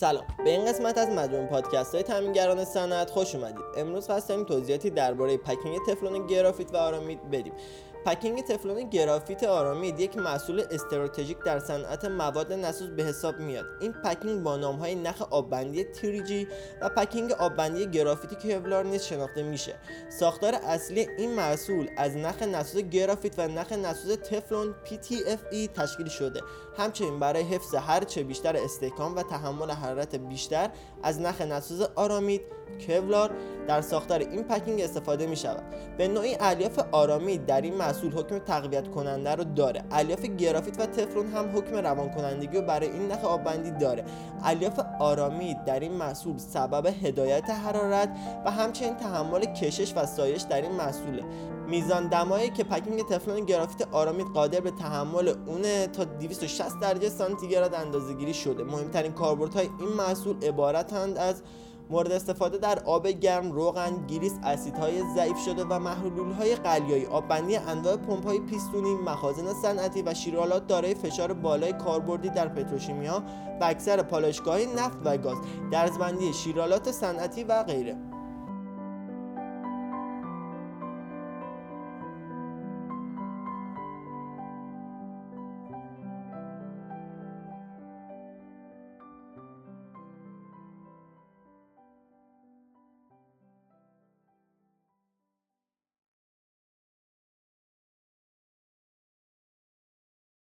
سلام. به این قسمت از مجموعه پادکست های تامینگران صنعت خوش اومدید. امروز قصد داریم توضیحاتی درباره پکینگ تفلون گرافیت و آرامید بدیم. پکینگ تفلون گرافیت آرامید یک محصول استراتژیک در صنعت مواد نسوز به حساب میاد. این پکینگ با نام های نخ آببندی تریجی و پکینگ آببندی گرافیت Kevlar نیز شناخته میشه. ساختار اصلی این محصول از نخ نسوز گرافیت و نخ نسوز تفلون PTFE تشکیل شده. همچنین برای حفظ هرچه بیشتر استحکام و تحمل حرارت بیشتر از نخ نسوز آرامید کevlar در ساختار این پکینگ استفاده می شود به نوعی الیاف آرامید در این محصول حکم تقویت کننده رو داره. الیاف گرافیت و تفلون هم حکم روان کنندگی رو برای این نخ آببندی داره. الیاف آرامید در این محصول سبب هدایت حرارت و همچنین تحمل کشش و سایش در این محصوله. میزان دمایی که پکینگ تفلون گرافیت آرامید قادر به تحمل اون تا 260 درجه سانتیگراد اندازه‌گیری شده. مهمترین کاربردهای این محصول عبارتند از مورد استفاده در آب گرم، روغن، گریس، اسیدهای ضعیف شده و محلولهای قلیایی، آببندی انواع پمپ‌های پیستونی، مخازن صنعتی و شیرالات دارای فشار بالای کاربردی در پتروشیمیا و اکثر پالایشگاه نفت و گاز، درزبندی شیرالات صنعتی و غیره.